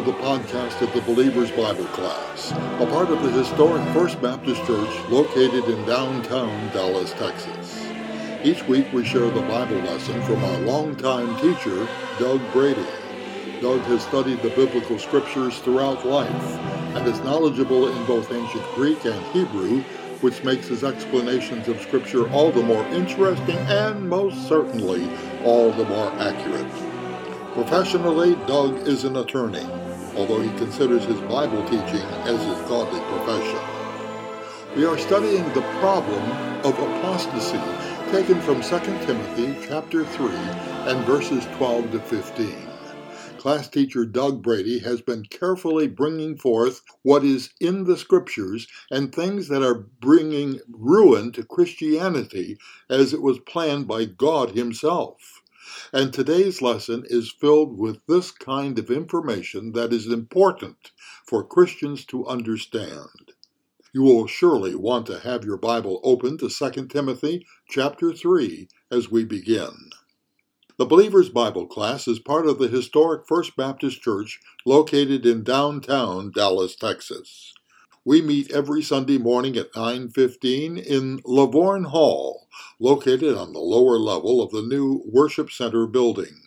To the podcast of the Believer's Bible Class, a part of the historic First Baptist Church located in downtown Dallas, Texas. Each week we share the Bible lesson from our longtime teacher, Doug Brady. Doug has studied the biblical scriptures throughout life and is knowledgeable in both ancient Greek and Hebrew, which makes his explanations of Scripture all the more interesting and most certainly all the more accurate. Professionally, Doug is an attorney, although he considers his Bible teaching as his godly profession. We are studying the problem of apostasy taken from 2 Timothy chapter 3 and verses 12 to 15. Class teacher Doug Brady has been carefully bringing forth what is in the scriptures and things that are bringing ruin to Christianity as it was planned by God Himself. And today's lesson is filled with this kind of information that is important for Christians to understand. You will surely want to have your Bible open to 2 Timothy chapter 3 as we begin. The Believer's Bible class is part of the historic First Baptist Church located in downtown Dallas, Texas. We meet every Sunday morning at 9:15 in Lavorne Hall, located on the lower level of the new Worship Center building.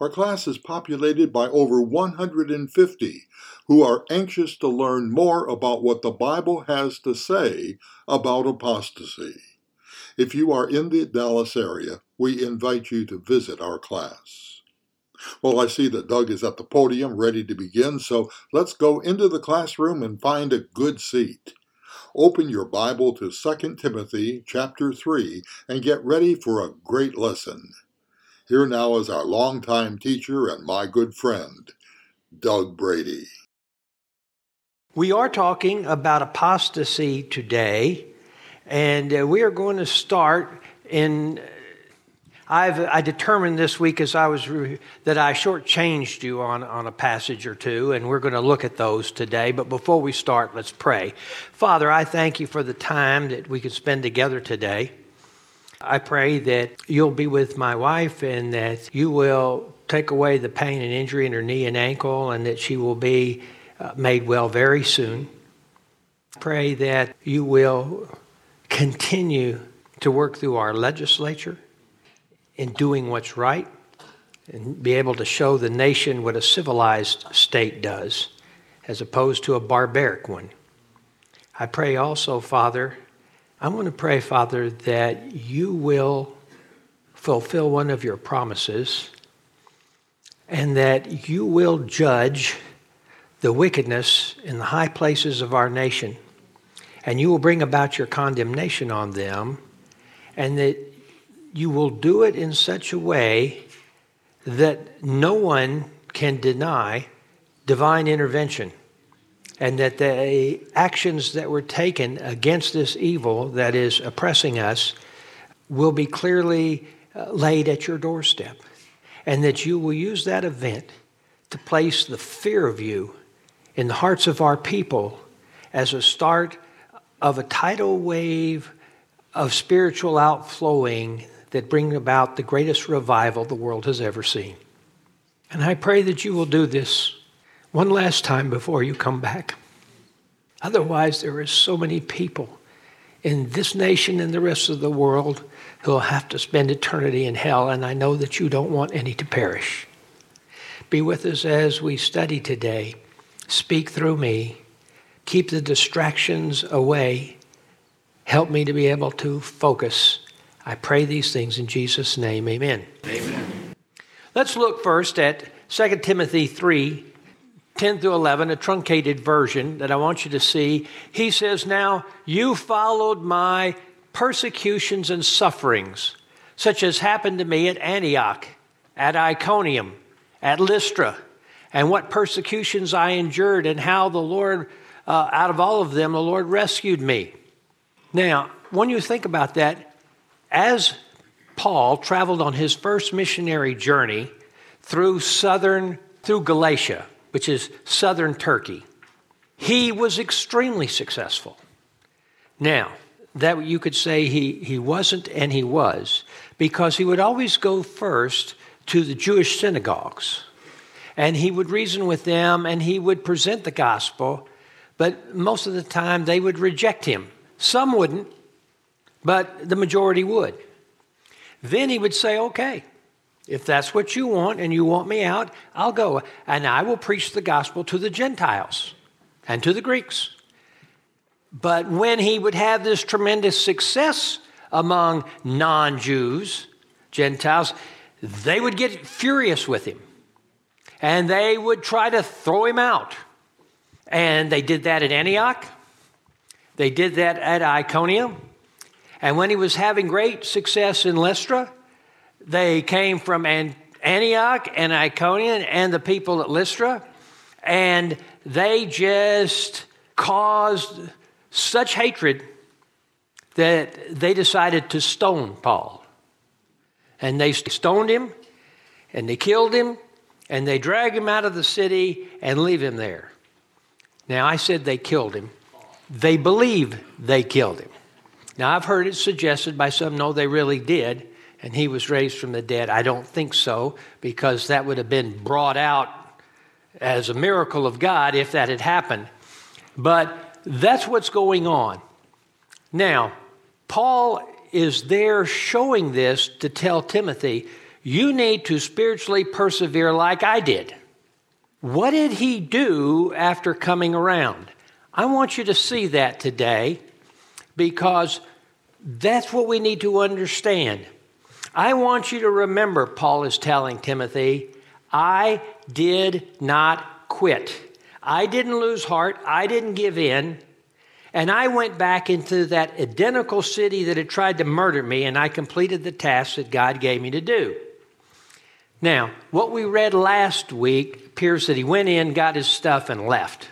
Our class is populated by over 150 who are anxious to learn more about what the Bible has to say about apostasy. If you are in the Dallas area, we invite you to visit our class. Well, I see that Doug is at the podium ready to begin, so let's go into the classroom and find a good seat. Open your Bible to 2 Timothy chapter 3 and get ready for a great lesson. Here now is our longtime teacher and my good friend, Doug Brady. We are talking about apostasy today, and uh, we are going to start in I've, I determined this week as I was re- that I shortchanged you on, on a passage or two, and we're going to look at those today. But before we start, let's pray. Father, I thank you for the time that we could spend together today. I pray that you'll be with my wife and that you will take away the pain and injury in her knee and ankle, and that she will be uh, made well very soon. Pray that you will continue to work through our legislature in doing what's right and be able to show the nation what a civilized state does as opposed to a barbaric one. I pray also, Father, I want to pray, Father, that you will fulfill one of your promises and that you will judge the wickedness in the high places of our nation and you will bring about your condemnation on them and that you will do it in such a way that no one can deny divine intervention and that the actions that were taken against this evil that is oppressing us will be clearly uh, laid at your doorstep and that you will use that event to place the fear of you in the hearts of our people as a start of a tidal wave of spiritual outflowing that bring about the greatest revival the world has ever seen. And I pray that you will do this one last time before you come back. Otherwise, there are so many people in this nation and the rest of the world who will have to spend eternity in hell, and I know that you don't want any to perish. Be with us as we study today. Speak through me. Keep the distractions away. Help me to be able to focus I pray these things in Jesus' name. Amen. Amen. Let's look first at 2 Timothy 3 10 through 11, a truncated version that I want you to see. He says, Now you followed my persecutions and sufferings, such as happened to me at Antioch, at Iconium, at Lystra, and what persecutions I endured, and how the Lord, uh, out of all of them, the Lord rescued me. Now, when you think about that, as Paul traveled on his first missionary journey through southern, through Galatia, which is southern Turkey, he was extremely successful. Now, that you could say he, he wasn't and he was, because he would always go first to the Jewish synagogues. and he would reason with them and he would present the gospel, but most of the time they would reject him. Some wouldn't, but the majority would. Then he would say, Okay, if that's what you want and you want me out, I'll go. And I will preach the gospel to the Gentiles and to the Greeks. But when he would have this tremendous success among non Jews, Gentiles, they would get furious with him and they would try to throw him out. And they did that at Antioch, they did that at Iconium. And when he was having great success in Lystra, they came from Antioch and Iconium and the people at Lystra, and they just caused such hatred that they decided to stone Paul. And they stoned him, and they killed him, and they drag him out of the city and leave him there. Now, I said they killed him. They believe they killed him. Now, I've heard it suggested by some, no, they really did, and he was raised from the dead. I don't think so, because that would have been brought out as a miracle of God if that had happened. But that's what's going on. Now, Paul is there showing this to tell Timothy, you need to spiritually persevere like I did. What did he do after coming around? I want you to see that today because that's what we need to understand. I want you to remember, Paul is telling Timothy, I did not quit. I didn't lose heart. I didn't give in. And I went back into that identical city that had tried to murder me, and I completed the task that God gave me to do. Now, what we read last week appears that he went in, got his stuff, and left.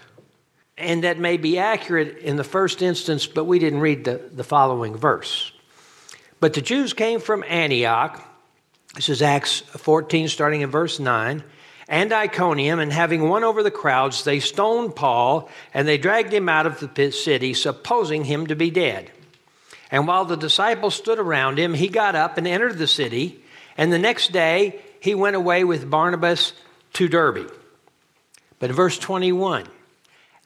And that may be accurate in the first instance, but we didn't read the, the following verse. But the Jews came from Antioch. This is Acts 14, starting in verse 9 and Iconium, and having won over the crowds, they stoned Paul and they dragged him out of the city, supposing him to be dead. And while the disciples stood around him, he got up and entered the city, and the next day he went away with Barnabas to Derbe. But verse 21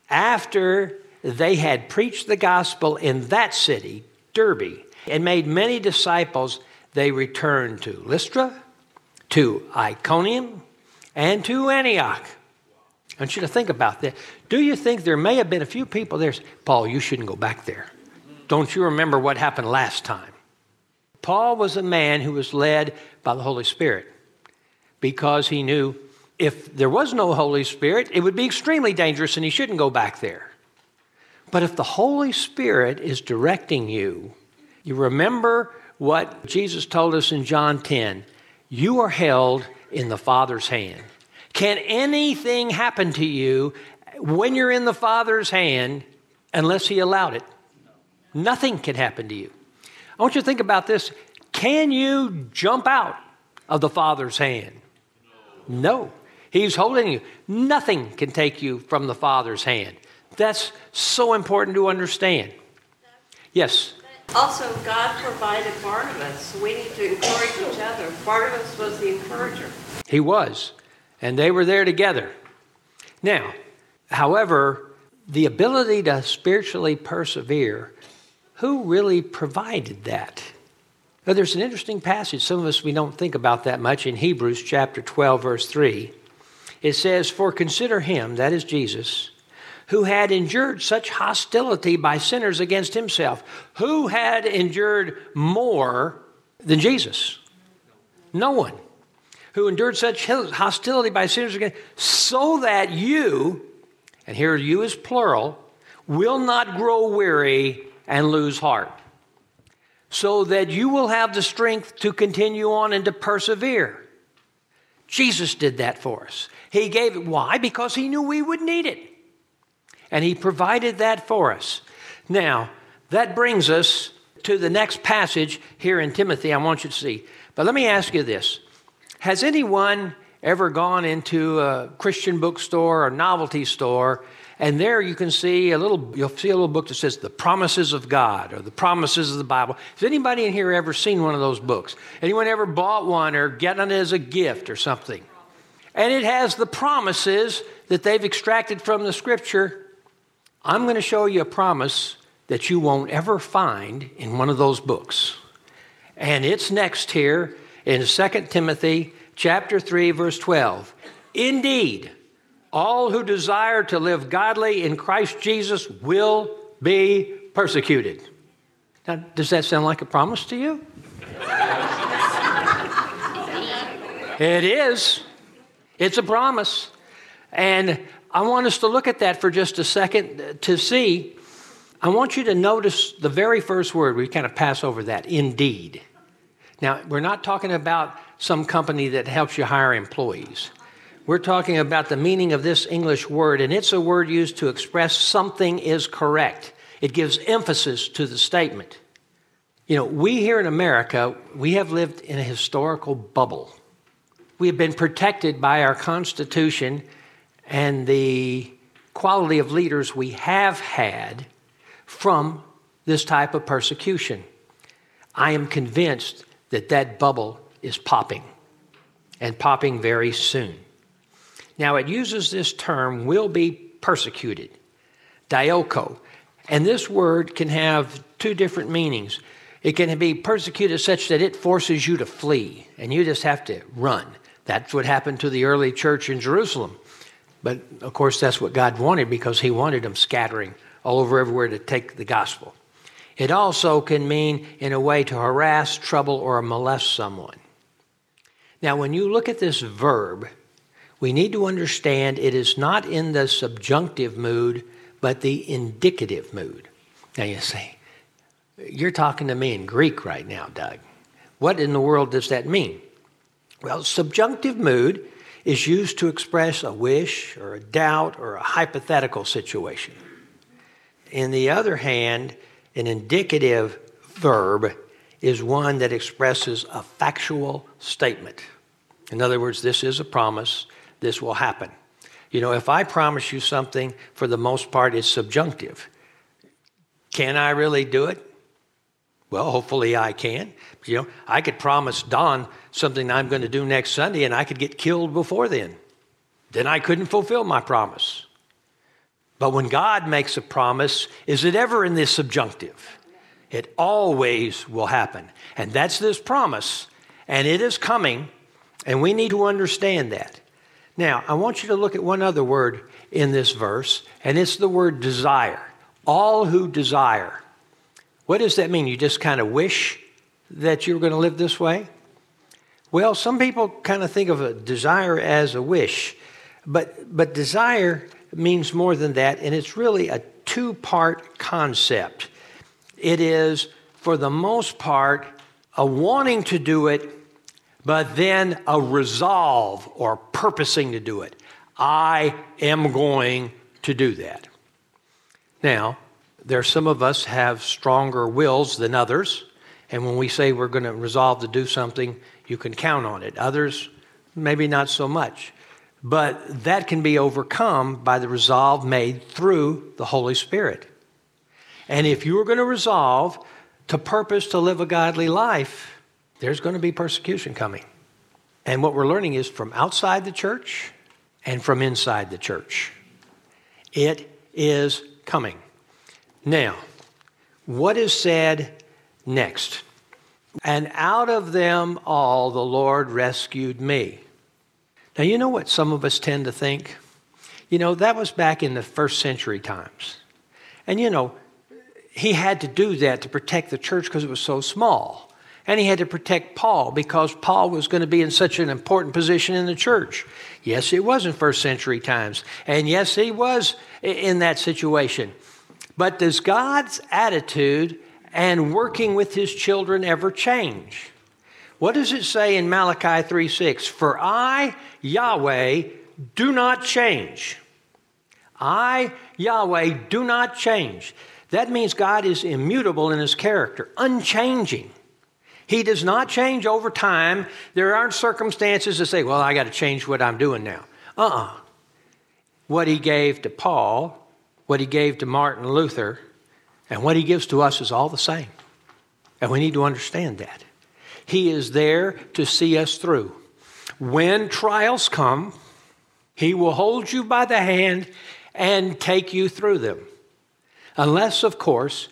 after they had preached the gospel in that city, Derbe, and made many disciples, they returned to Lystra, to Iconium, and to Antioch. I want you to think about that. Do you think there may have been a few people there? Paul, you shouldn't go back there. Don't you remember what happened last time? Paul was a man who was led by the Holy Spirit because he knew if there was no Holy Spirit, it would be extremely dangerous and he shouldn't go back there. But if the Holy Spirit is directing you, you remember what Jesus told us in John 10 you are held in the Father's hand. Can anything happen to you when you're in the Father's hand unless He allowed it? Nothing can happen to you. I want you to think about this. Can you jump out of the Father's hand? No. He's holding you. Nothing can take you from the Father's hand. That's so important to understand. Yes. Also, God provided Barnabas. So we need to encourage each other. Barnabas was the encourager. He was. And they were there together. Now, however, the ability to spiritually persevere, who really provided that? Now, there's an interesting passage. Some of us, we don't think about that much in Hebrews chapter 12, verse 3. It says, For consider him, that is Jesus, who had endured such hostility by sinners against himself. Who had endured more than Jesus? No one who endured such hostility by sinners again, so that you, and here you is plural, will not grow weary and lose heart. So that you will have the strength to continue on and to persevere. Jesus did that for us. He gave it. Why? Because he knew we would need it. And he provided that for us. Now, that brings us to the next passage here in Timothy I want you to see. But let me ask you this has anyone ever gone into a Christian bookstore or novelty store and there you can see a little you'll see a little book that says the promises of God or the promises of the Bible. Has anybody in here ever seen one of those books? Anyone ever bought one or gotten it as a gift or something? and it has the promises that they've extracted from the scripture. I'm going to show you a promise that you won't ever find in one of those books. And it's next here in 2 Timothy chapter 3 verse 12. Indeed, all who desire to live godly in Christ Jesus will be persecuted. Now, does that sound like a promise to you? it is. It's a promise. And I want us to look at that for just a second to see. I want you to notice the very first word. We kind of pass over that indeed. Now, we're not talking about some company that helps you hire employees. We're talking about the meaning of this English word, and it's a word used to express something is correct. It gives emphasis to the statement. You know, we here in America, we have lived in a historical bubble. We have been protected by our Constitution and the quality of leaders we have had from this type of persecution. I am convinced that that bubble is popping and popping very soon. Now, it uses this term, will be persecuted, dioko. And this word can have two different meanings. It can be persecuted such that it forces you to flee, and you just have to run. That's what happened to the early church in Jerusalem. But of course, that's what God wanted because He wanted them scattering all over everywhere to take the gospel. It also can mean, in a way, to harass, trouble, or molest someone. Now, when you look at this verb, we need to understand it is not in the subjunctive mood, but the indicative mood. Now, you say, You're talking to me in Greek right now, Doug. What in the world does that mean? Well, subjunctive mood is used to express a wish or a doubt or a hypothetical situation. In the other hand, an indicative verb is one that expresses a factual statement. In other words, this is a promise, this will happen. You know, if I promise you something, for the most part, it's subjunctive. Can I really do it? Well, hopefully I can. You know, I could promise Don something I'm going to do next Sunday and I could get killed before then. Then I couldn't fulfill my promise. But when God makes a promise, is it ever in the subjunctive? It always will happen. And that's this promise, and it is coming, and we need to understand that. Now, I want you to look at one other word in this verse, and it's the word desire. All who desire. What does that mean? You just kind of wish that you were going to live this way? Well, some people kind of think of a desire as a wish, but, but desire means more than that, and it's really a two part concept. It is, for the most part, a wanting to do it, but then a resolve or purposing to do it. I am going to do that. Now, there some of us have stronger wills than others, and when we say we're going to resolve to do something, you can count on it. Others, maybe not so much. But that can be overcome by the resolve made through the Holy Spirit. And if you are going to resolve to purpose to live a godly life, there's going to be persecution coming. And what we're learning is from outside the church and from inside the church. It is coming. Now, what is said next? And out of them all the Lord rescued me. Now, you know what some of us tend to think? You know, that was back in the first century times. And you know, he had to do that to protect the church because it was so small. And he had to protect Paul because Paul was going to be in such an important position in the church. Yes, it was in first century times. And yes, he was in that situation. But does God's attitude and working with his children ever change? What does it say in Malachi 3 6? For I, Yahweh, do not change. I, Yahweh, do not change. That means God is immutable in his character, unchanging. He does not change over time. There aren't circumstances to say, well, I got to change what I'm doing now. Uh uh-uh. uh What he gave to Paul, what he gave to Martin Luther, and what he gives to us is all the same. And we need to understand that. He is there to see us through. When trials come, He will hold you by the hand and take you through them. Unless, of course,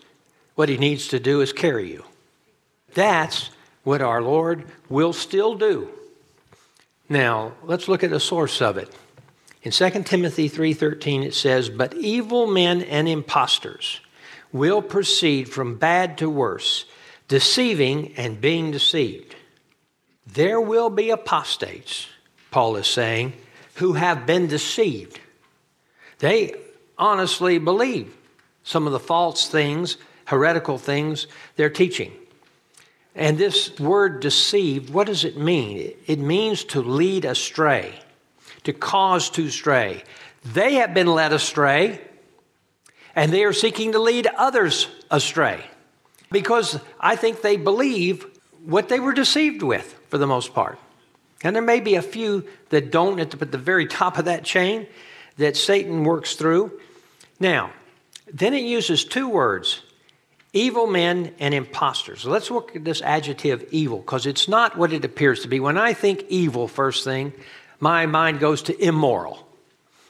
what he needs to do is carry you. That's what our Lord will still do. Now, let's look at the source of it. In 2 Timothy 3:13 it says, "But evil men and impostors will proceed from bad to worse, deceiving and being deceived." There will be apostates, Paul is saying, who have been deceived. They honestly believe some of the false things, heretical things they're teaching. And this word deceived, what does it mean? It means to lead astray, to cause to stray. They have been led astray, and they are seeking to lead others astray because I think they believe what they were deceived with for the most part. And there may be a few that don't at the, at the very top of that chain that Satan works through. Now, then it uses two words evil men and impostors. let's look at this adjective evil because it's not what it appears to be. When I think evil, first thing, my mind goes to immoral.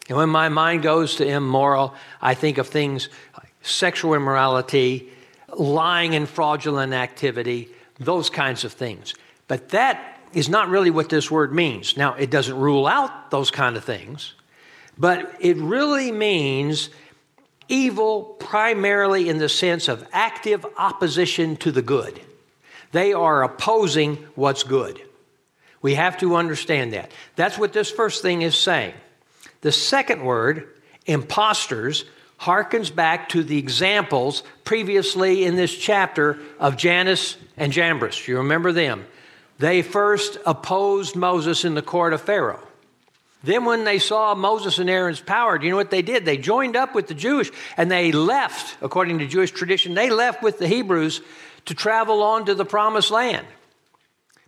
And when my mind goes to immoral, I think of things like sexual immorality, lying and fraudulent activity, those kinds of things. But that is not really what this word means. Now, it doesn't rule out those kind of things, but it really means evil primarily in the sense of active opposition to the good. They are opposing what's good. We have to understand that. That's what this first thing is saying. The second word, impostors, harkens back to the examples previously in this chapter of Jannes and Jambres. You remember them? They first opposed Moses in the court of Pharaoh. Then, when they saw Moses and Aaron's power, do you know what they did? They joined up with the Jewish and they left, according to Jewish tradition, they left with the Hebrews to travel on to the promised land.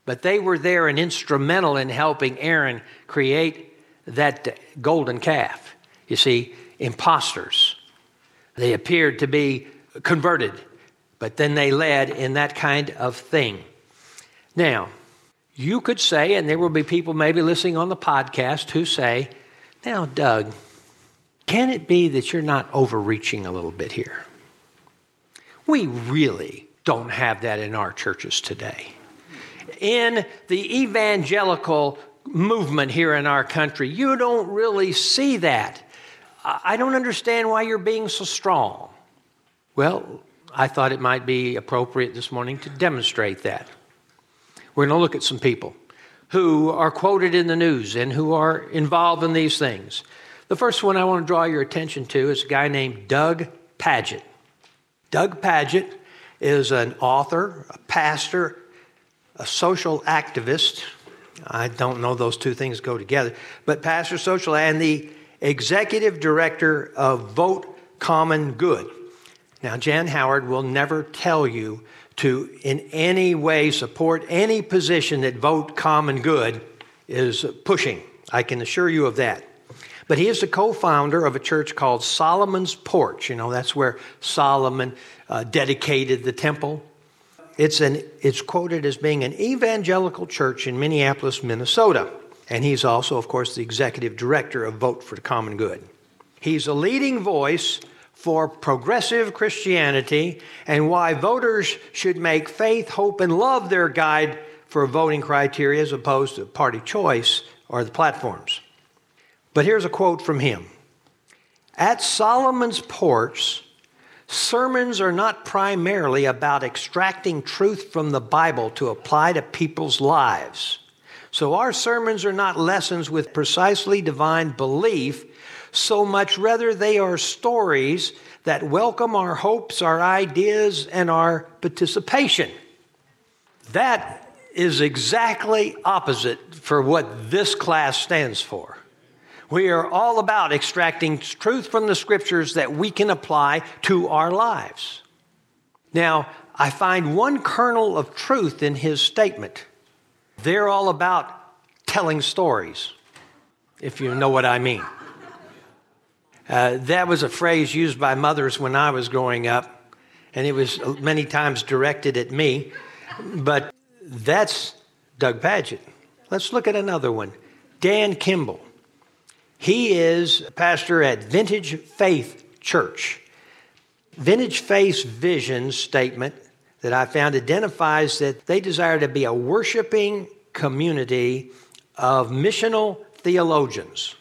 But they were there and instrumental in helping Aaron create that golden calf. You see, imposters. They appeared to be converted, but then they led in that kind of thing. Now, you could say, and there will be people maybe listening on the podcast who say, Now, Doug, can it be that you're not overreaching a little bit here? We really don't have that in our churches today. In the evangelical movement here in our country, you don't really see that. I don't understand why you're being so strong. Well, I thought it might be appropriate this morning to demonstrate that. We're going to look at some people who are quoted in the news and who are involved in these things. The first one I want to draw your attention to is a guy named Doug Pagitt. Doug Pagitt is an author, a pastor, a social activist. I don't know those two things go together, but pastor, social, and the executive director of Vote Common Good. Now, Jan Howard will never tell you to in any way support any position that Vote Common Good is pushing. I can assure you of that. But he is the co founder of a church called Solomon's Porch. You know, that's where Solomon uh, dedicated the temple. It's, an, it's quoted as being an evangelical church in Minneapolis, Minnesota. And he's also, of course, the executive director of Vote for the Common Good. He's a leading voice for progressive Christianity and why voters should make faith, hope, and love their guide for voting criteria as opposed to party choice or the platforms. But here's a quote from him At Solomon's porch, sermons are not primarily about extracting truth from the Bible to apply to people's lives. So our sermons are not lessons with precisely divine belief so much rather they are stories that welcome our hopes, our ideas, and our participation. That is exactly opposite for what this class stands for. We are all about extracting truth from the scriptures that we can apply to our lives. Now, I find one kernel of truth in his statement. They're all about telling stories, if you know what I mean. Uh, that was a phrase used by mothers when I was growing up, and it was many times directed at me. But that's Doug Pagitt. Let's look at another one Dan Kimball. He is a pastor at Vintage Faith Church. Vintage Faith's vision statement that I found identifies that they desire to be a worshiping community of missional theologians.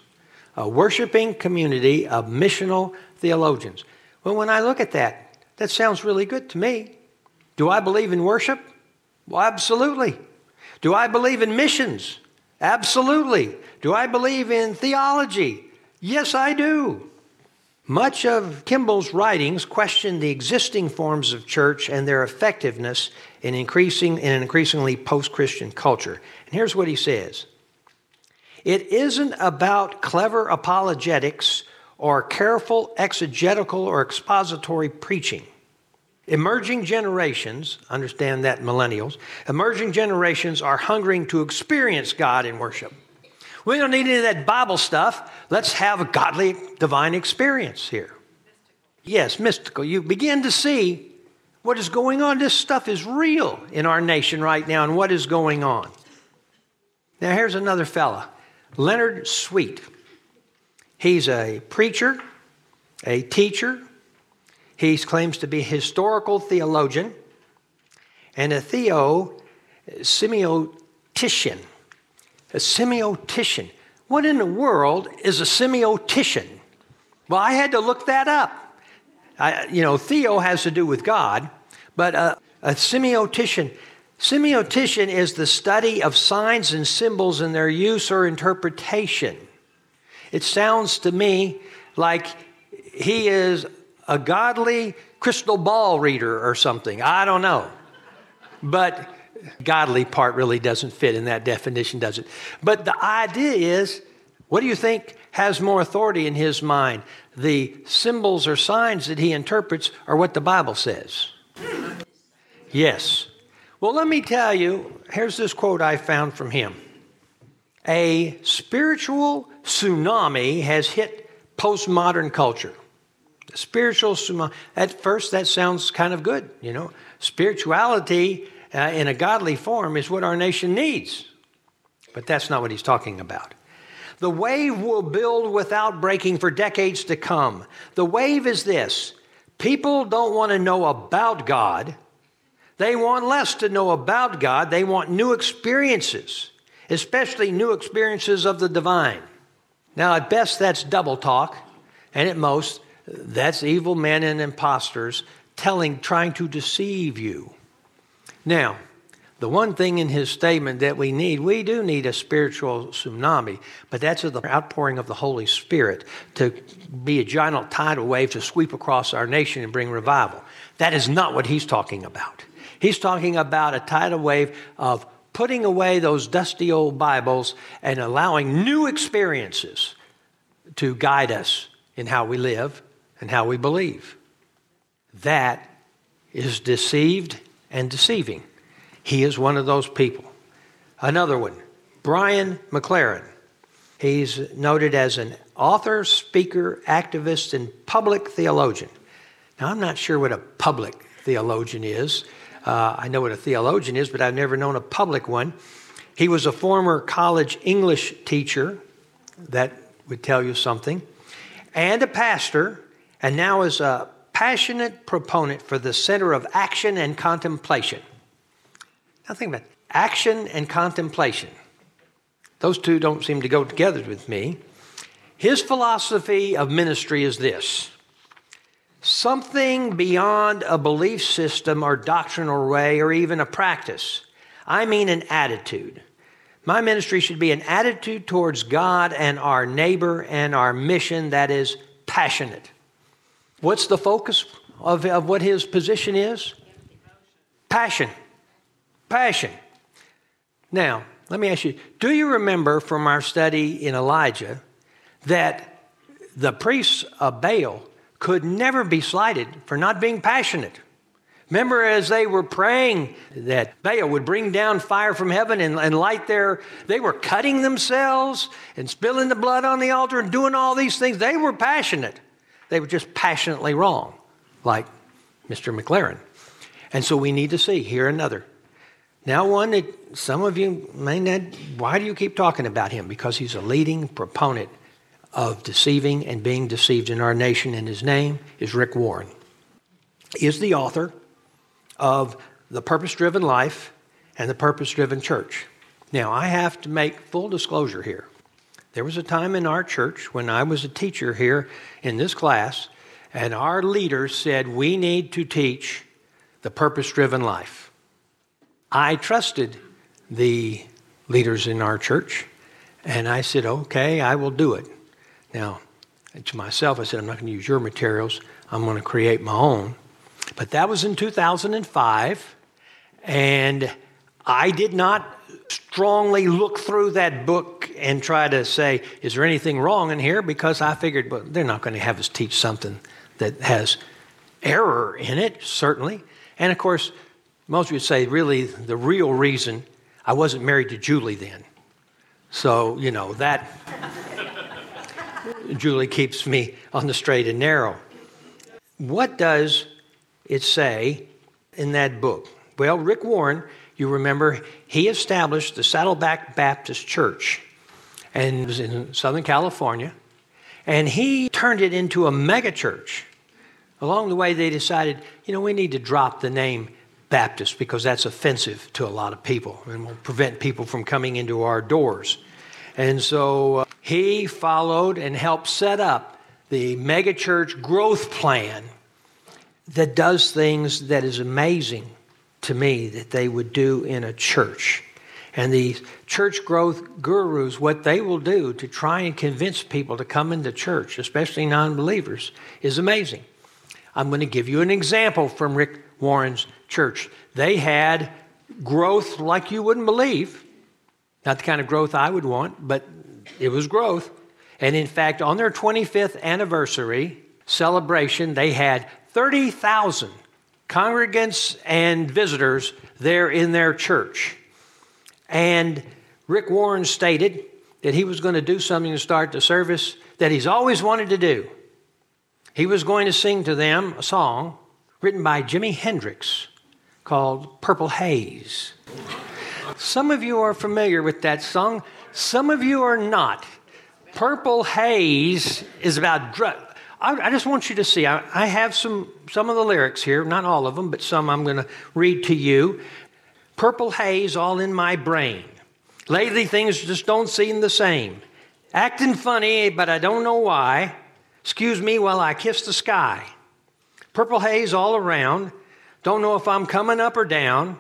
A worshiping community of missional theologians. Well, when I look at that, that sounds really good to me. Do I believe in worship? Well, absolutely. Do I believe in missions? Absolutely. Do I believe in theology? Yes, I do. Much of Kimball's writings question the existing forms of church and their effectiveness in, increasing, in an increasingly post Christian culture. And here's what he says It isn't about clever apologetics or careful exegetical or expository preaching. Emerging generations, understand that millennials, emerging generations are hungering to experience God in worship. We don't need any of that Bible stuff. Let's have a godly, divine experience here. Yes, mystical. You begin to see what is going on. This stuff is real in our nation right now and what is going on. Now, here's another fella, Leonard Sweet. He's a preacher, a teacher. He claims to be a historical theologian and a theo semiotician a semiotician. What in the world is a semiotician? Well, I had to look that up. I, you know, theo has to do with God, but uh, a, a semiotician. Semiotician is the study of signs and symbols and their use or interpretation. It sounds to me like he is a godly crystal ball reader or something. I don't know. But godly part really doesn't fit in that definition, does it? But the idea is what do you think has more authority in his mind? The symbols or signs that he interprets or what the Bible says? Yes. Well, let me tell you, here's this quote I found from him. A spiritual tsunami has hit postmodern culture. Spiritual tsunami. At first, that sounds kind of good, you know. Spirituality uh, in a godly form is what our nation needs. But that's not what he's talking about. The wave will build without breaking for decades to come. The wave is this people don't want to know about God. They want less to know about God. They want new experiences, especially new experiences of the divine. Now, at best, that's double talk, and at most, that's evil men and impostors telling, trying to deceive you. Now, the one thing in his statement that we need, we do need a spiritual tsunami, but that's the outpouring of the Holy Spirit to be a giant tidal wave to sweep across our nation and bring revival. That is not what he's talking about. He's talking about a tidal wave of putting away those dusty old Bibles and allowing new experiences to guide us in how we live and how we believe. That is deceived and deceiving. He is one of those people. Another one, Brian McLaren. He's noted as an author, speaker, activist, and public theologian. Now, I'm not sure what a public theologian is. Uh, I know what a theologian is, but I've never known a public one. He was a former college English teacher, that would tell you something, and a pastor, and now is a passionate proponent for the center of action and contemplation. Now, think about it. action and contemplation. Those two don't seem to go together with me. His philosophy of ministry is this something beyond a belief system or doctrinal way or even a practice. I mean, an attitude. My ministry should be an attitude towards God and our neighbor and our mission that is passionate. What's the focus of, of what his position is? Passion. Passion. Now, let me ask you do you remember from our study in Elijah that the priests of Baal could never be slighted for not being passionate? Remember, as they were praying that Baal would bring down fire from heaven and, and, light their, they were cutting themselves and spilling the blood on the altar and doing all these things. They were passionate. They were just passionately wrong, like Mr. McLaren. And so we need to see here another. Now, one that some of you may not, why do you keep talking about him? Because he's a leading proponent of deceiving and being deceived in our nation, and his name is Rick Warren. He is the author of The Purpose Driven Life and The Purpose Driven Church. Now, I have to make full disclosure here. There was a time in our church when I was a teacher here in this class, and our leaders said we need to teach the purpose driven life. I trusted the leaders in our church, and I said, okay, I will do it. Now, to myself, I said, I'm not going to use your materials, I'm going to create my own. But that was in 2005, and I did not strongly look through that book and try to say, is there anything wrong in here? Because I figured, well, they're not going to have us teach something that has error in it, certainly. And of course, most would say, really, the real reason I wasn't married to Julie then. So, you know, that Julie keeps me on the straight and narrow. What does it say in that book? Well, Rick Warren, you remember, he established the Saddleback Baptist Church and was in Southern California. And he turned it into a megachurch. Along the way, they decided, you know, we need to drop the name Baptist because that's offensive to a lot of people and will prevent people from coming into our doors. And so he followed and helped set up the megachurch growth plan that does things that is amazing to me that they would do in a church. And the church growth gurus, what they will do to try and convince people to come into church, especially non believers, is amazing. I'm going to give you an example from Rick Warren's church. They had growth like you wouldn't believe. Not the kind of growth I would want, but it was growth. And in fact, on their 25th anniversary celebration, they had 30,000 congregants and visitors there in their church. And Rick Warren stated that he was going to do something to start the service that he's always wanted to do. He was going to sing to them a song written by Jimi Hendrix called Purple Haze. Some of you are familiar with that song, some of you are not. Purple Haze is about drug. I, I, just want you to see. I, I have some some of the lyrics here, not all of them, but some I'm going to read to you. Purple haze all in my brain. Lately, things just don't seem the same. Acting funny, but I don't know why. Excuse me while I kiss the sky. Purple haze all around. Don't know if I'm coming up or down.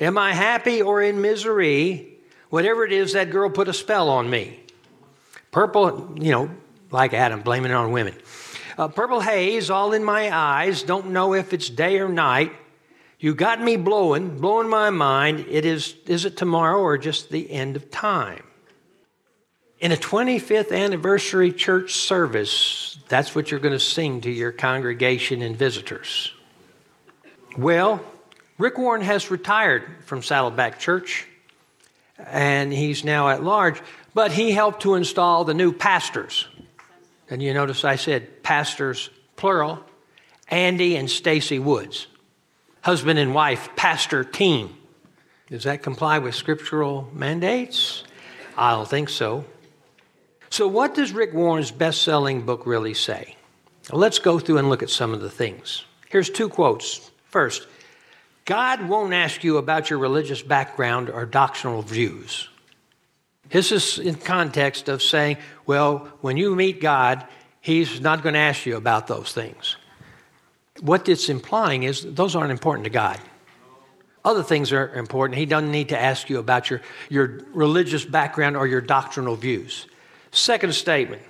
Am I happy or in misery? Whatever it is, that girl put a spell on me. Purple, you know, like Adam, blaming it on women. Uh, purple haze all in my eyes. Don't know if it's day or night. You got me blowing, blowing my mind. It is, is it tomorrow or just the end of time? In a 25th anniversary church service, that's what you're going to sing to your congregation and visitors. Well, Rick Warren has retired from Saddleback Church and he's now at large, but he helped to install the new pastors. And you notice I said pastors, plural, Andy and Stacy Woods husband and wife pastor team. Does that comply with scriptural mandates? I don't think so. So, what does Rick Warren's best selling book really say? Let's go through and look at some of the things. Here's two quotes. First, God won't ask you about your religious background or doctrinal views. This is in context of saying, well, when you meet God, He's not going to ask you about those things what it's implying is those aren't important to God. Other things are important. He doesn't need to ask you about your, your religious background or your doctrinal views. Second statement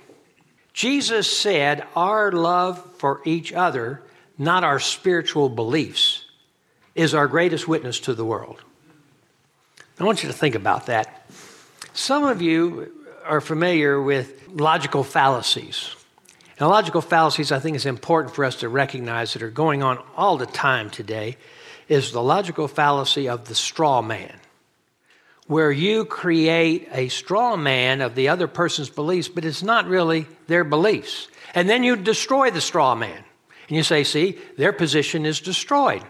Jesus said our love for each other, not our spiritual beliefs, is our greatest witness to the world. I want you to think about that. Some of you are familiar with logical fallacies. Now, logical fallacies, I think, is important for us to recognize that are going on all the time today, is the logical fallacy of the straw man, where you create a straw man of the other person's beliefs, but it's not really their beliefs. And then you destroy the straw man. And you say, see, their position is destroyed.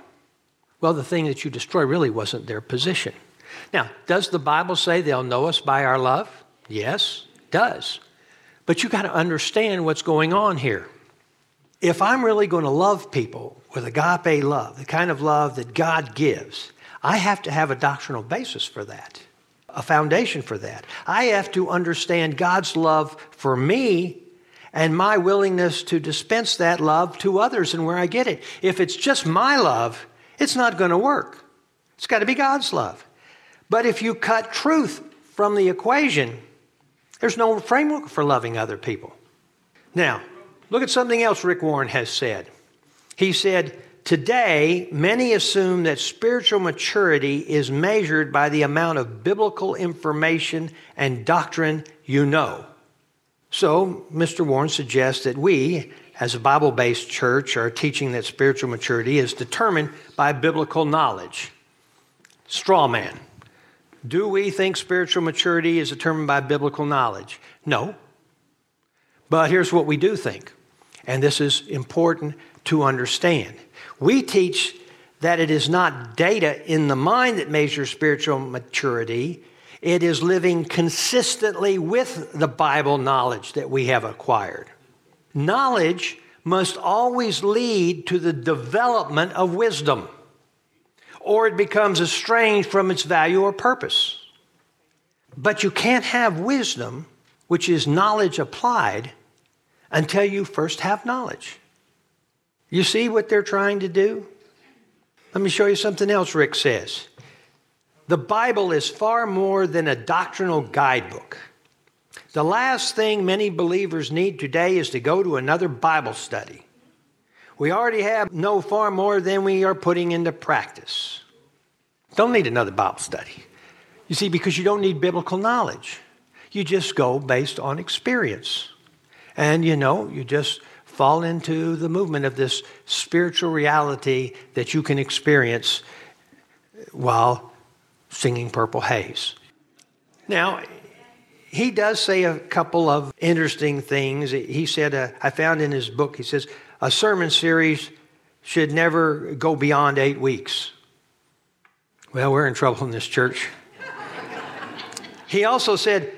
Well, the thing that you destroy really wasn't their position. Now, does the Bible say they'll know us by our love? Yes, does. But you got to understand what's going on here. If I'm really going to love people with agape love, the kind of love that God gives, I have to have a doctrinal basis for that, a foundation for that. I have to understand God's love for me and my willingness to dispense that love to others and where I get it. If it's just my love, it's not going to work. It's got to be God's love. But if you cut truth from the equation, there's no framework for loving other people. Now, look at something else Rick Warren has said. He said, Today, many assume that spiritual maturity is measured by the amount of biblical information and doctrine you know. So, Mr. Warren suggests that we, as a Bible based church, are teaching that spiritual maturity is determined by biblical knowledge. Straw man. Do we think spiritual maturity is determined by biblical knowledge? No. But here's what we do think, and this is important to understand. We teach that it is not data in the mind that measures spiritual maturity, it is living consistently with the Bible knowledge that we have acquired. Knowledge must always lead to the development of wisdom or it becomes estranged from its value or purpose. But you can't have wisdom, which is knowledge applied, until you first have knowledge. You see what they're trying to do? Let me show you something else Rick says. The Bible is far more than a doctrinal guidebook. The last thing many believers need today is to go to another Bible study. We already have know far more than we are putting into practice. Don't need another Bible study. You see, because you don't need biblical knowledge. You just go based on experience. And you know, you just fall into the movement of this spiritual reality that you can experience while singing Purple Haze. Now, he does say a couple of interesting things. He said, uh, I found in his book, he says, a sermon series should never go beyond eight weeks. Well, we're in trouble in this church. he also said,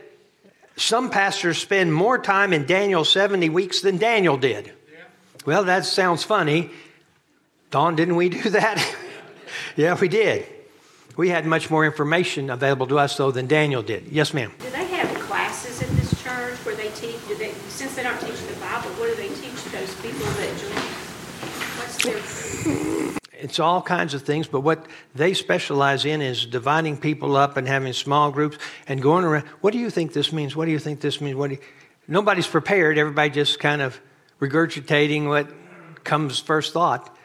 some pastors spend more time in Daniel 70 weeks than Daniel did. Yeah. Well, that sounds funny. Don, didn't we do that? yeah, we did. We had much more information available to us, though, than Daniel did. Yes, ma'am. Do they have classes at this church where they since they aren't teaching the Bible, what do they teach those people that join? What's their it's all kinds of things, but what they specialize in is dividing people up and having small groups and going around. What do you think this means? What do you think this means? What do you... Nobody's prepared. Everybody just kind of regurgitating what comes first thought.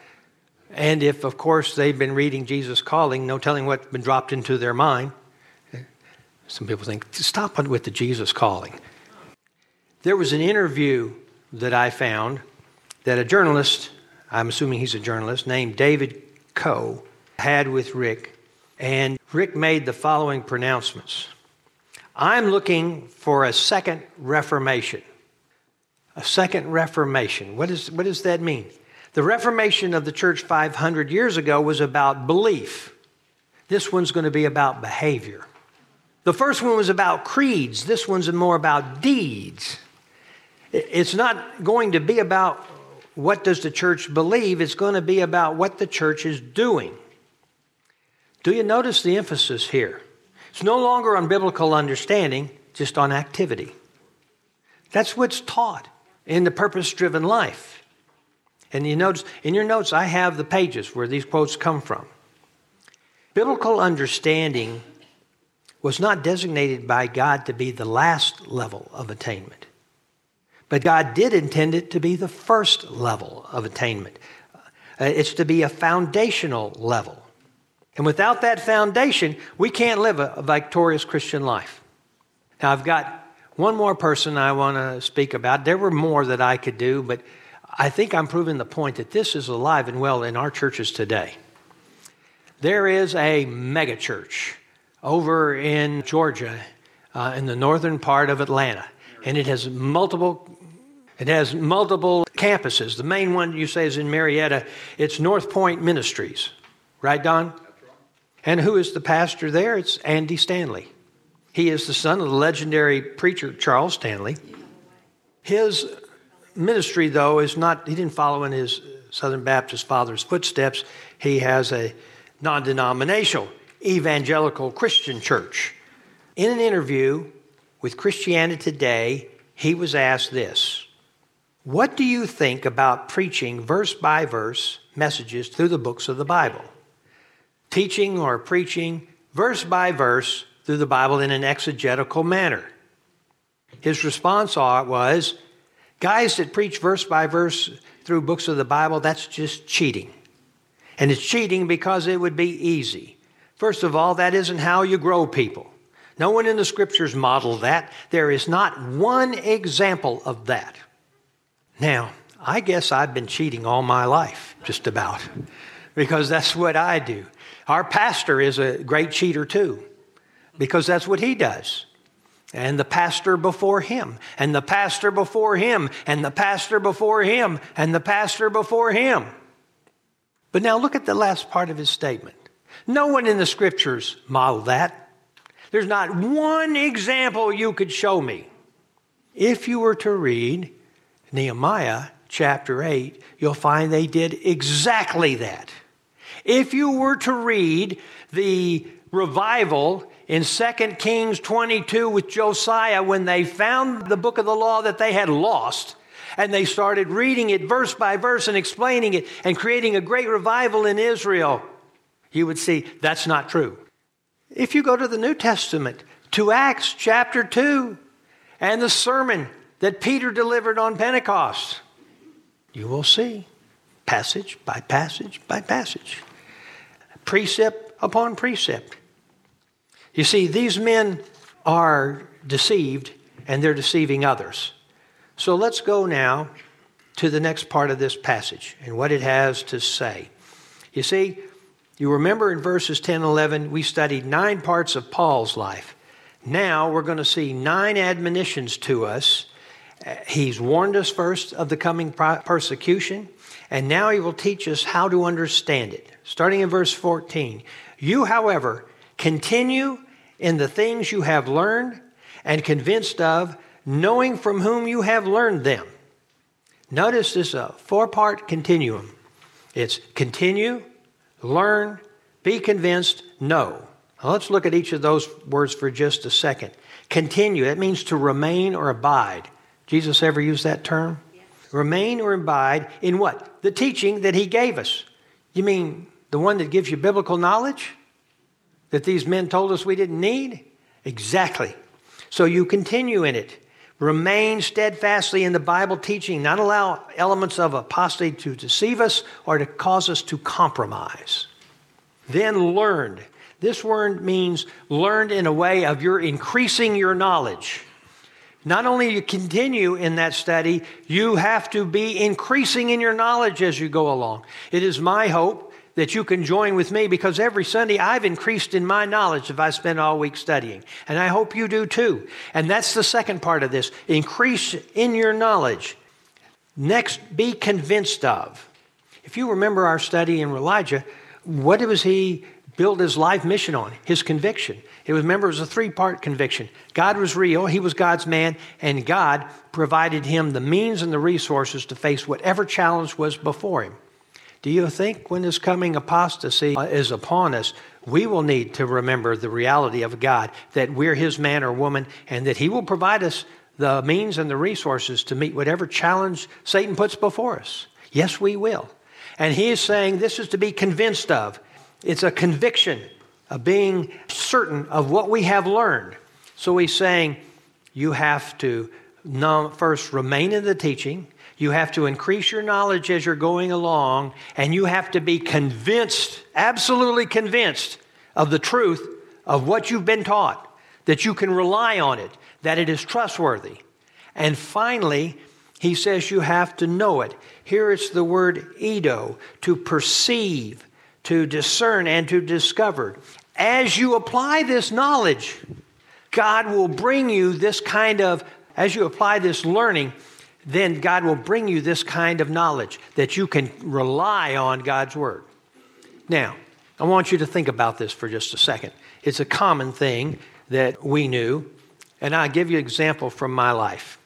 And if, of course, they've been reading Jesus Calling, no telling what's been dropped into their mind. Some people think, stop with the Jesus Calling. There was an interview that I found that a journalist I'm assuming he's a journalist, named David Kuo, had with Rick. And Rick made the following pronouncements I'm looking for a second Reformation. A second Reformation. What, is, what does that mean? The Reformation of the church 500 years ago was about belief. This one's going to be about behavior. The first one was about creeds. This one's more about deeds. It's not going to be about what does the church believe? It's going to be about what the church is doing. Do you notice the emphasis here? It's no longer on biblical understanding, just on activity. That's what's taught in the purpose driven life. And you notice in your notes, I have the pages where these quotes come from. Biblical understanding was not designated by God to be the last level of attainment. But God did intend it to be the first level of attainment. Uh, it's to be a foundational level. And without that foundation, we can't live a, a victorious Christian life. Now, I've got one more person I want to speak about. There were more that I could do, but I think I'm proving the point that this is alive and well in our churches today. There is a megachurch over in Georgia, uh, in the northern part of Atlanta, and it has multiple it has multiple campuses. The main one you say is in Marietta. It's North Point Ministries. Right, Don? Right. And who is the pastor there? It's Andy Stanley. He is the son of the legendary preacher Charles Stanley. His ministry, though, is not, he didn't follow in his Southern Baptist father's footsteps. He has a non denominational evangelical Christian church. In an interview with Christianity Today, he was asked this What do you think about preaching verse by verse messages through the books of the Bible? Teaching or preaching verse by verse through the Bible in an exegetical manner. His response was guys that preach verse by verse through books of the Bible, that's just cheating. And it's cheating because it would be easy. First of all, that isn't how you grow people. No one in the scriptures modeled that. There is not one example of that. Now, I guess I've been cheating all my life, just about, because that's what I do. Our pastor is a great cheater too, because that's what he does. And the pastor before him, and the pastor before him, and the pastor before him, and the pastor before him. But now look at the last part of his statement. No one in the scriptures modeled that. There's not one example you could show me. If you were to read Nehemiah chapter 8, you'll find they did exactly that. If you were to read the revival in 2 Kings 22 with Josiah when they found the book of the law that they had lost, and they started reading it verse by verse and explaining it and creating a great revival in Israel, you would see that's not true. If you go to the New Testament, to Acts chapter 2, and the sermon that Peter delivered on Pentecost, you will see passage by passage by passage, precept upon precept. You see, these men are deceived and they're deceiving others. So let's go now to the next part of this passage and what it has to say. You see, you remember in verses 10 and 11, we studied nine parts of Paul's life. Now we're going to see nine admonitions to us. He's warned us first of the coming persecution, and now he will teach us how to understand it. Starting in verse 14 You, however, continue in the things you have learned and convinced of, knowing from whom you have learned them. Notice this uh, a four part continuum it's continue, learn, be convinced, know. Now let's look at each of those words for just a second. Continue, that means to remain or abide. Jesus ever used that term? Yes. Remain or abide in what? The teaching that he gave us. You mean the one that gives you biblical knowledge? That these men told us we didn't need? Exactly. So you continue in it. Remain steadfastly in the Bible teaching, not allow elements of apostasy to deceive us or to cause us to compromise. Then learned. This word means learned in a way of you're increasing your knowledge. Not only you continue in that study, you have to be increasing in your knowledge as you go along. It is my hope that you can join with me because every Sunday I've increased in my knowledge if I spend all week studying. And I hope you do too. And that's the second part of this increase in your knowledge. Next, be convinced of. If you remember our study in Elijah, what was he build his life mission on? His conviction. It was, remember, it was a three part conviction. God was real, he was God's man, and God provided him the means and the resources to face whatever challenge was before him. Do you think when this coming apostasy is upon us, we will need to remember the reality of God, that we're His man or woman, and that He will provide us the means and the resources to meet whatever challenge Satan puts before us? Yes, we will. And He is saying this is to be convinced of. It's a conviction being certain of what we have learned. So He's saying you have to first remain in the teaching you have to increase your knowledge as you're going along, and you have to be convinced, absolutely convinced, of the truth of what you've been taught, that you can rely on it, that it is trustworthy. And finally, he says you have to know it. Here it's the word eido, to perceive, to discern, and to discover. As you apply this knowledge, God will bring you this kind of, as you apply this learning, then God will bring you this kind of knowledge that you can rely on God's Word. Now, I want you to think about this for just a second. It's a common thing that we knew, and I'll give you an example from my life.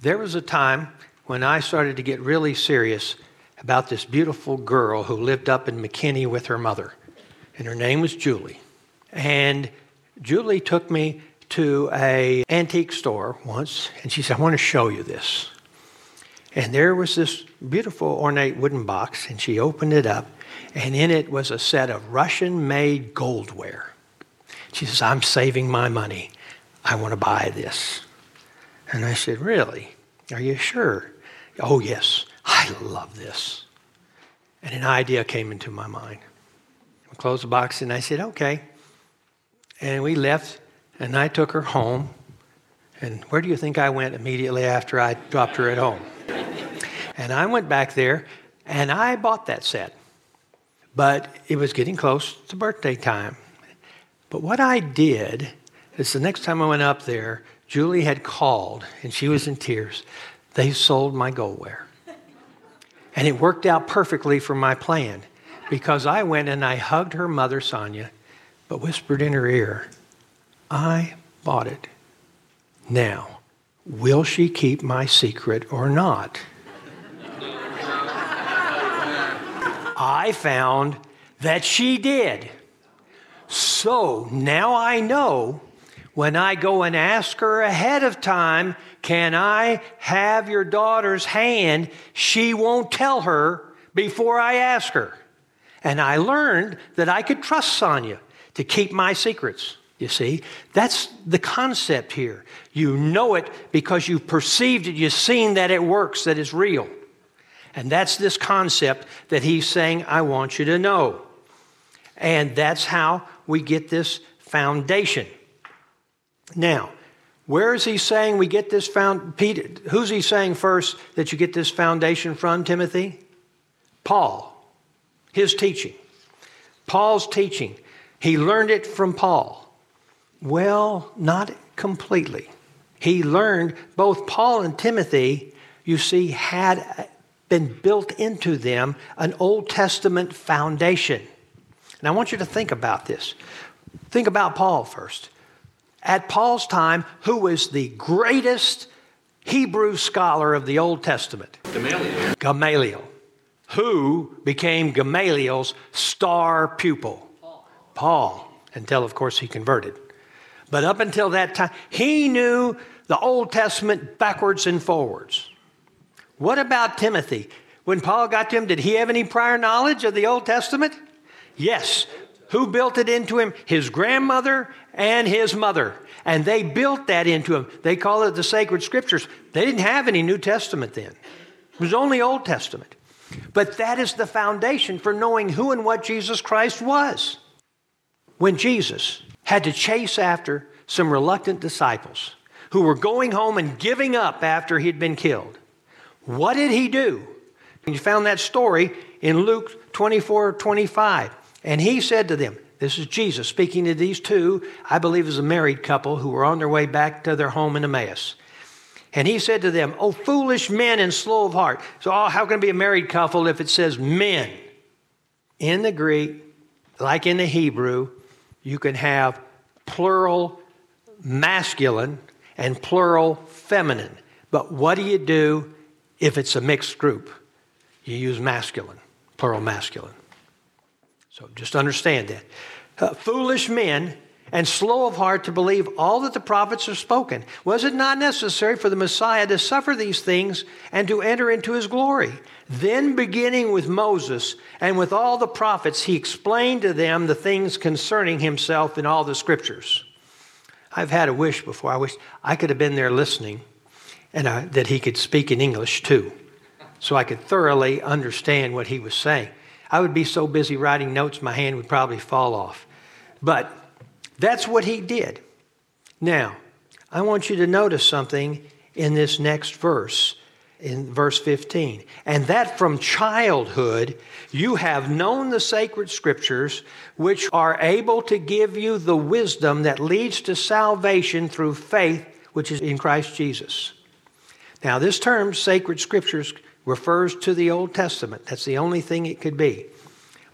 There was a time when I started to get really serious about this beautiful girl who lived up in McKinney with her mother, and her name was Julie. And Julie took me to a antique store once, and she said, "I want to show you this." And there was this beautiful ornate wooden box, and she opened it up, and in it was a set of Russian made goldware. She says, I'm saving my money. I want to buy this. And I said, Really? Are you sure? Oh, yes. I love this. And an idea came into my mind. Closed the box and I said, Okay. And we left, and I took her home. And where do you think I went immediately after I dropped her at home? And I went back there and I bought that set. But it was getting close to birthday time. But what I did is the next time I went up there, Julie had called and she was in tears. They sold my goldware. And it worked out perfectly for my plan because I went and I hugged her mother, Sonia, but whispered in her ear, I bought it. Now, will she keep my secret or not? I found that she did. So now I know when I go and ask her ahead of time, can I have your daughter's hand? She won't tell her before I ask her. And I learned that I could trust Sonia to keep my secrets. You see, that's the concept here. You know it because you've perceived it, you've seen that it works, that it's real. And that's this concept that he's saying, I want you to know. And that's how we get this foundation. Now, where is he saying we get this found Peter who's he saying first that you get this foundation from Timothy? Paul. His teaching. Paul's teaching. He learned it from Paul. Well, not completely. He learned both Paul and Timothy, you see, had been built into them an Old Testament foundation. And I want you to think about this. Think about Paul first. At Paul's time, who was the greatest Hebrew scholar of the Old Testament? Gamaliel. Gamaliel. Who became Gamaliel's star pupil? Paul. Paul, until, of course, he converted. But up until that time, he knew the Old Testament backwards and forwards. What about Timothy? When Paul got to him, did he have any prior knowledge of the Old Testament? Yes. Who built it into him? His grandmother and his mother. And they built that into him. They call it the sacred scriptures. They didn't have any New Testament then, it was only Old Testament. But that is the foundation for knowing who and what Jesus Christ was. When Jesus had to chase after some reluctant disciples who were going home and giving up after he'd been killed, what did he do? You found that story in Luke 24 25. And he said to them, This is Jesus speaking to these two, I believe is a married couple who were on their way back to their home in Emmaus. And he said to them, Oh, foolish men and slow of heart. So, oh, how can it be a married couple if it says men? In the Greek, like in the Hebrew, you can have plural masculine and plural feminine. But what do you do if it's a mixed group, you use masculine, plural masculine. So just understand that. Uh, foolish men and slow of heart to believe all that the prophets have spoken. Was it not necessary for the Messiah to suffer these things and to enter into his glory? Then, beginning with Moses and with all the prophets, he explained to them the things concerning himself in all the scriptures. I've had a wish before. I wish I could have been there listening and uh, that he could speak in English too, so I could thoroughly understand what he was saying. I would be so busy writing notes, my hand would probably fall off. But that's what he did. Now, I want you to notice something in this next verse, in verse 15. And that from childhood you have known the sacred scriptures, which are able to give you the wisdom that leads to salvation through faith, which is in Christ Jesus. Now, this term, sacred scriptures, refers to the Old Testament. That's the only thing it could be.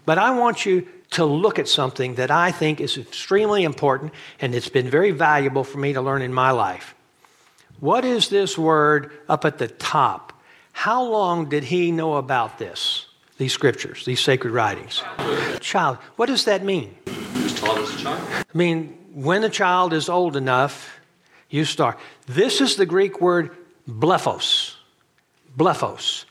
But I want you to look at something that I think is extremely important and it's been very valuable for me to learn in my life. What is this word up at the top? How long did he know about this? These scriptures, these sacred writings? Child. What does that mean? He was taught as a child. I mean, when a child is old enough, you start. This is the Greek word blephos. Blephos.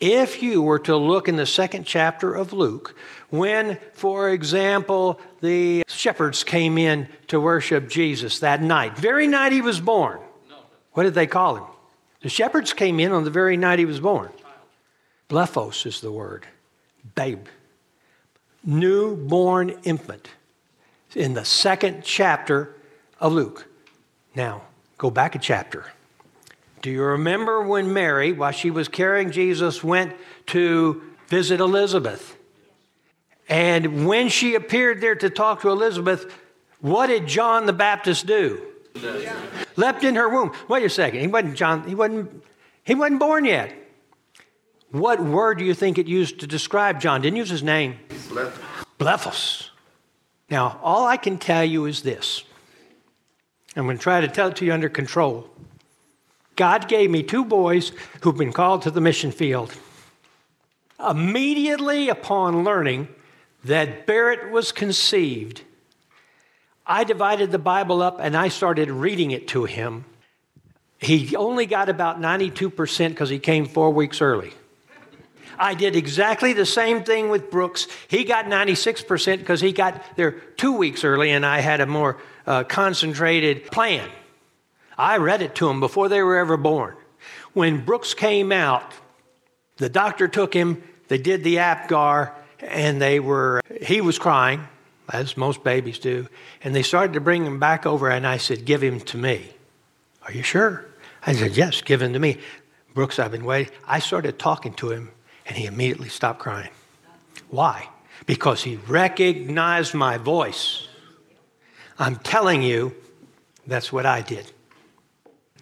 If you were to look in the second chapter of Luke, when, for example, the shepherds came in to worship Jesus that night, very night he was born, what did they call him? The shepherds came in on the very night he was born. Blephos is the word, babe, newborn infant, in the second chapter of Luke. Now, go back a chapter. Do you remember when Mary, while she was carrying Jesus, went to visit Elizabeth? And when she appeared there to talk to Elizabeth, what did John the Baptist do? Leapt in her womb. Wait a second. He wasn't John, he wasn't, he wasn't born yet. What word do you think it used to describe John? Didn't use his name. Blephos. Now, all I can tell you is this. I'm going to try to tell it to you under control. God gave me two boys who've been called to the mission field. Immediately upon learning that Barrett was conceived, I divided the Bible up and I started reading it to him. He only got about 92% because he came four weeks early. I did exactly the same thing with Brooks. He got 96% because he got there two weeks early and I had a more uh, concentrated plan. I read it to him before they were ever born. When Brooks came out, the doctor took him, they did the APGAR, and they were, he was crying, as most babies do, and they started to bring him back over, and I said, Give him to me. Are you sure? I said, Yes, give him to me. Brooks, I've been waiting. I started talking to him, and he immediately stopped crying. Why? Because he recognized my voice. I'm telling you, that's what I did.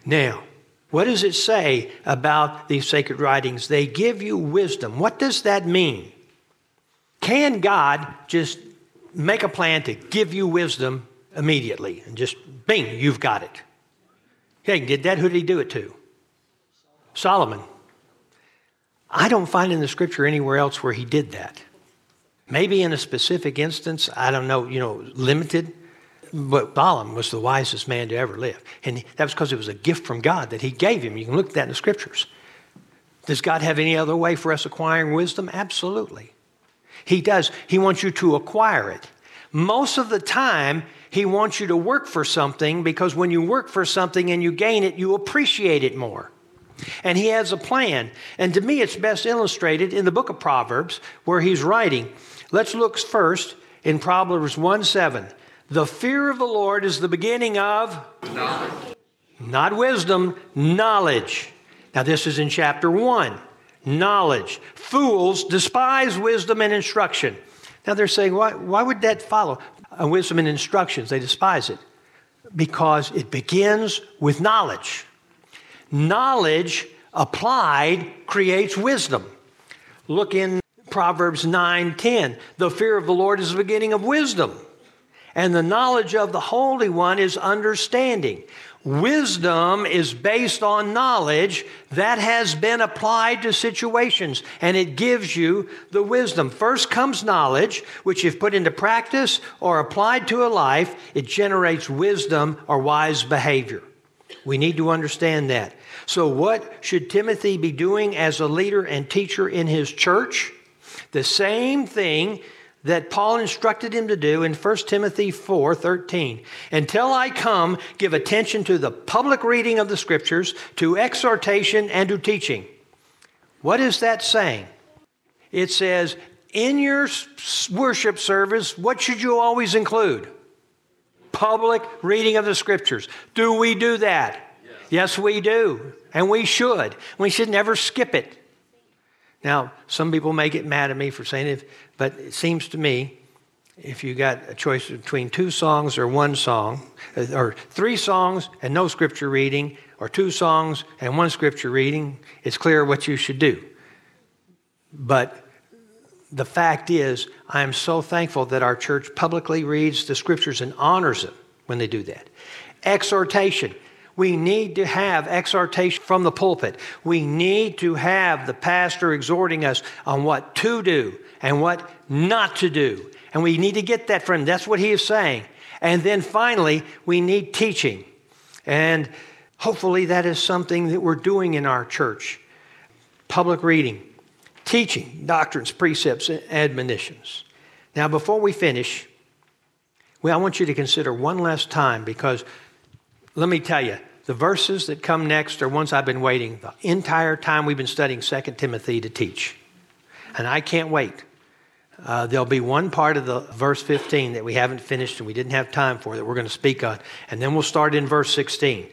Now, what does it say about these sacred writings? They give you wisdom. What does that mean? Can God just make a plan to give you wisdom immediately and just bing, you've got it? Yeah, he did that. Who did he do it to? Solomon. I don't find in the scripture anywhere else where he did that. Maybe in a specific instance, I don't know, you know, limited. But Balaam was the wisest man to ever live. And that was because it was a gift from God that he gave him. You can look at that in the scriptures. Does God have any other way for us acquiring wisdom? Absolutely. He does. He wants you to acquire it. Most of the time, he wants you to work for something because when you work for something and you gain it, you appreciate it more. And he has a plan. And to me, it's best illustrated in the book of Proverbs where he's writing. Let's look first in Proverbs 1 7. The fear of the Lord is the beginning of knowledge. Not wisdom, knowledge. Now, this is in chapter 1. Knowledge. Fools despise wisdom and instruction. Now, they're saying, why, why would that follow? Uh, wisdom and instructions, they despise it. Because it begins with knowledge. Knowledge applied creates wisdom. Look in Proverbs 9 10. The fear of the Lord is the beginning of wisdom and the knowledge of the Holy One is understanding. Wisdom is based on knowledge that has been applied to situations, and it gives you the wisdom. First comes knowledge, which, if put into practice or applied to a life, it generates wisdom or wise behavior. We need to understand that. So, what should Timothy be doing as a leader and teacher in his church? The same thing that Paul instructed him to do in 1 Timothy 4 13. Until I come, give attention to the public reading of the scriptures, to exhortation, and to teaching. What is that saying? It says, in your worship service, what should you always include? Public reading of the scriptures. Do we do that? Yes, yes we do. And we should. We should never skip it. Now, some people may get mad at me for saying it, but it seems to me if you got a choice between two songs or one song, uh, or three songs and no scripture reading, or two songs and one scripture reading, it's clear what you should do. But the fact is, I am so thankful that our church publicly reads the scriptures and honors them when they do that. Exhortation. We need to have exhortation from the pulpit. We need to have the pastor exhorting us on what to do and what not to do. And we need to get that from him. That's what he is saying. And then finally, we need teaching. And hopefully, that is something that we're doing in our church public reading, teaching, doctrines, precepts, and admonitions. Now, before we finish, well, I want you to consider one last time because let me tell you, the verses that come next are ones I've been waiting the entire time we've been studying 2 Timothy to teach. And I can't wait. Uh, there'll be one part of the verse 15 that we haven't finished and we didn't have time for that we're going to speak on. And then we'll start in verse 16.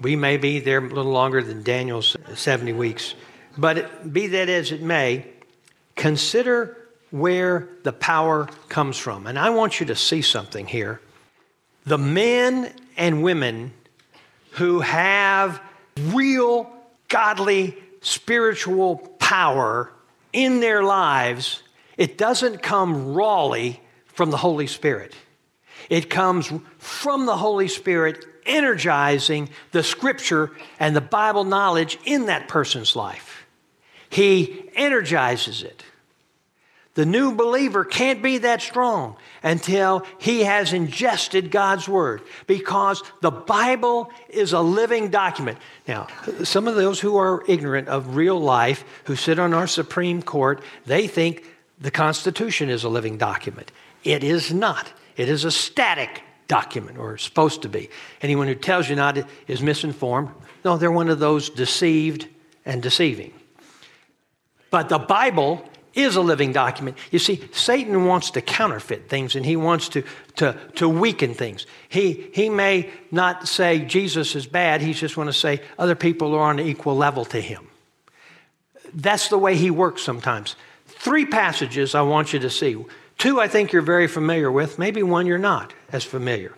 We may be there a little longer than Daniel's 70 weeks. But be that as it may, consider where the power comes from. And I want you to see something here. The men and women who have real godly spiritual power in their lives, it doesn't come rawly from the Holy Spirit. It comes from the Holy Spirit energizing the scripture and the Bible knowledge in that person's life. He energizes it. The new believer can't be that strong until he has ingested God's Word because the Bible is a living document. Now, some of those who are ignorant of real life, who sit on our Supreme Court, they think the Constitution is a living document. It is not, it is a static document, or supposed to be. Anyone who tells you not is misinformed. No, they're one of those deceived and deceiving. But the Bible is a living document. You see, Satan wants to counterfeit things and he wants to, to, to weaken things. He, he may not say Jesus is bad, he's just want to say other people are on an equal level to him. That's the way he works sometimes. Three passages I want you to see. Two I think you're very familiar with, maybe one you're not as familiar.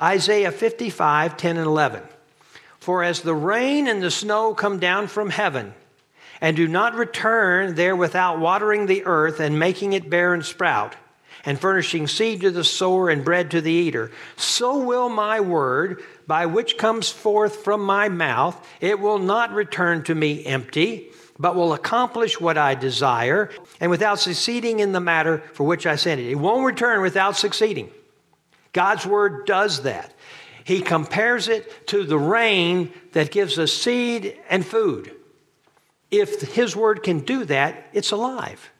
Isaiah 55, 10 and 11. For as the rain and the snow come down from heaven, and do not return there without watering the earth and making it bear and sprout, and furnishing seed to the sower and bread to the eater, so will my word, by which comes forth from my mouth, it will not return to me empty, but will accomplish what I desire, and without succeeding in the matter for which I sent it. It won't return without succeeding. God's word does that. He compares it to the rain that gives us seed and food. If His Word can do that, it's alive.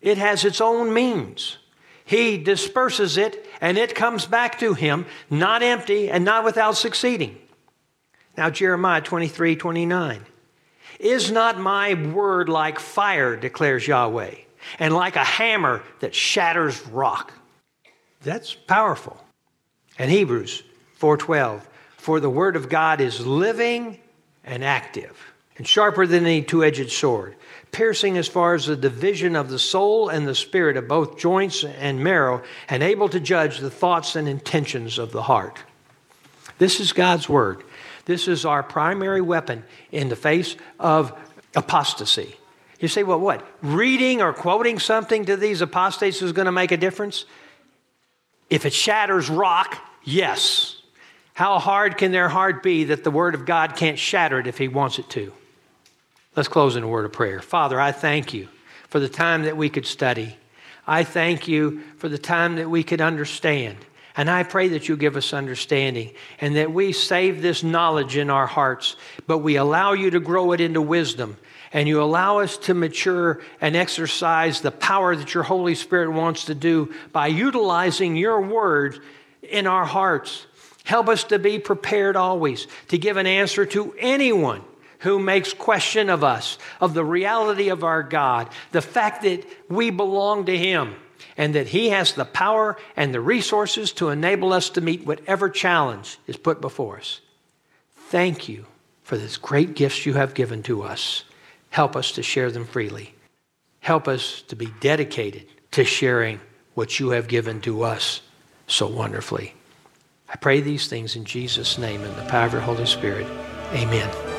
It has its own means. He disperses it and it comes back to Him, not empty and not without succeeding. Now, Jeremiah 23 29. Is not my word like fire, declares Yahweh, and like a hammer that shatters rock? That's powerful. And Hebrews 4:12, for the word of God is living and active and sharper than any two edged sword, piercing as far as the division of the soul and the spirit of both joints and marrow, and able to judge the thoughts and intentions of the heart. This is God's word. This is our primary weapon in the face of apostasy. You say, well, what? Reading or quoting something to these apostates is going to make a difference? If it shatters rock, yes. How hard can their heart be that the Word of God can't shatter it if He wants it to? Let's close in a word of prayer. Father, I thank you for the time that we could study. I thank you for the time that we could understand. And I pray that you give us understanding and that we save this knowledge in our hearts, but we allow you to grow it into wisdom and you allow us to mature and exercise the power that your Holy Spirit wants to do by utilizing your word in our hearts. Help us to be prepared always to give an answer to anyone who makes question of us, of the reality of our God, the fact that we belong to Him, and that He has the power and the resources to enable us to meet whatever challenge is put before us. Thank you for this great gifts you have given to us. Help us to share them freely. Help us to be dedicated to sharing what you have given to us so wonderfully. I pray these things in Jesus' name in the power of your Holy Spirit. Amen.